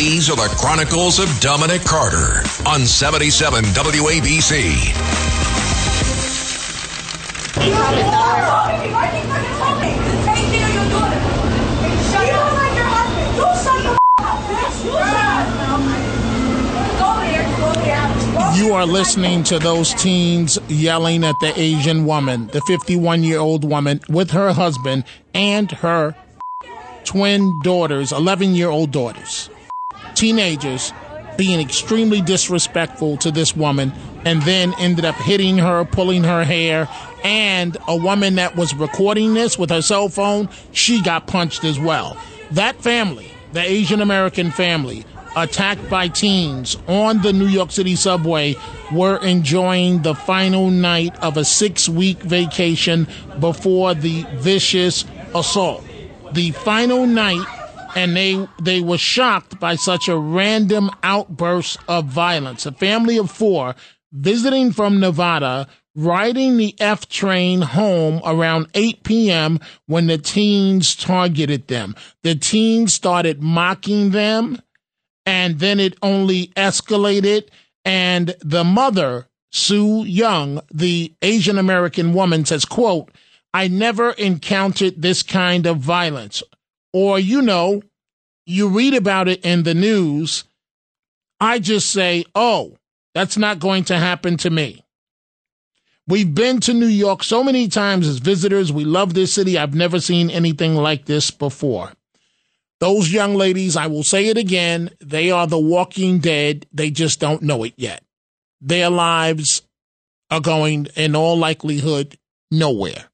These are the Chronicles of Dominic Carter on 77 WABC. You are listening to those teens yelling at the Asian woman, the 51 year old woman, with her husband and her twin daughters, 11 year old daughters. Teenagers being extremely disrespectful to this woman and then ended up hitting her, pulling her hair. And a woman that was recording this with her cell phone, she got punched as well. That family, the Asian American family, attacked by teens on the New York City subway were enjoying the final night of a six week vacation before the vicious assault. The final night, and they, they were shocked by such a random outburst of violence. A family of four visiting from Nevada riding the F train home around 8 p.m. when the teens targeted them. The teens started mocking them and then it only escalated. And the mother, Sue Young, the Asian American woman, says, quote, I never encountered this kind of violence. Or, you know, you read about it in the news. I just say, oh, that's not going to happen to me. We've been to New York so many times as visitors. We love this city. I've never seen anything like this before. Those young ladies, I will say it again, they are the walking dead. They just don't know it yet. Their lives are going, in all likelihood, nowhere.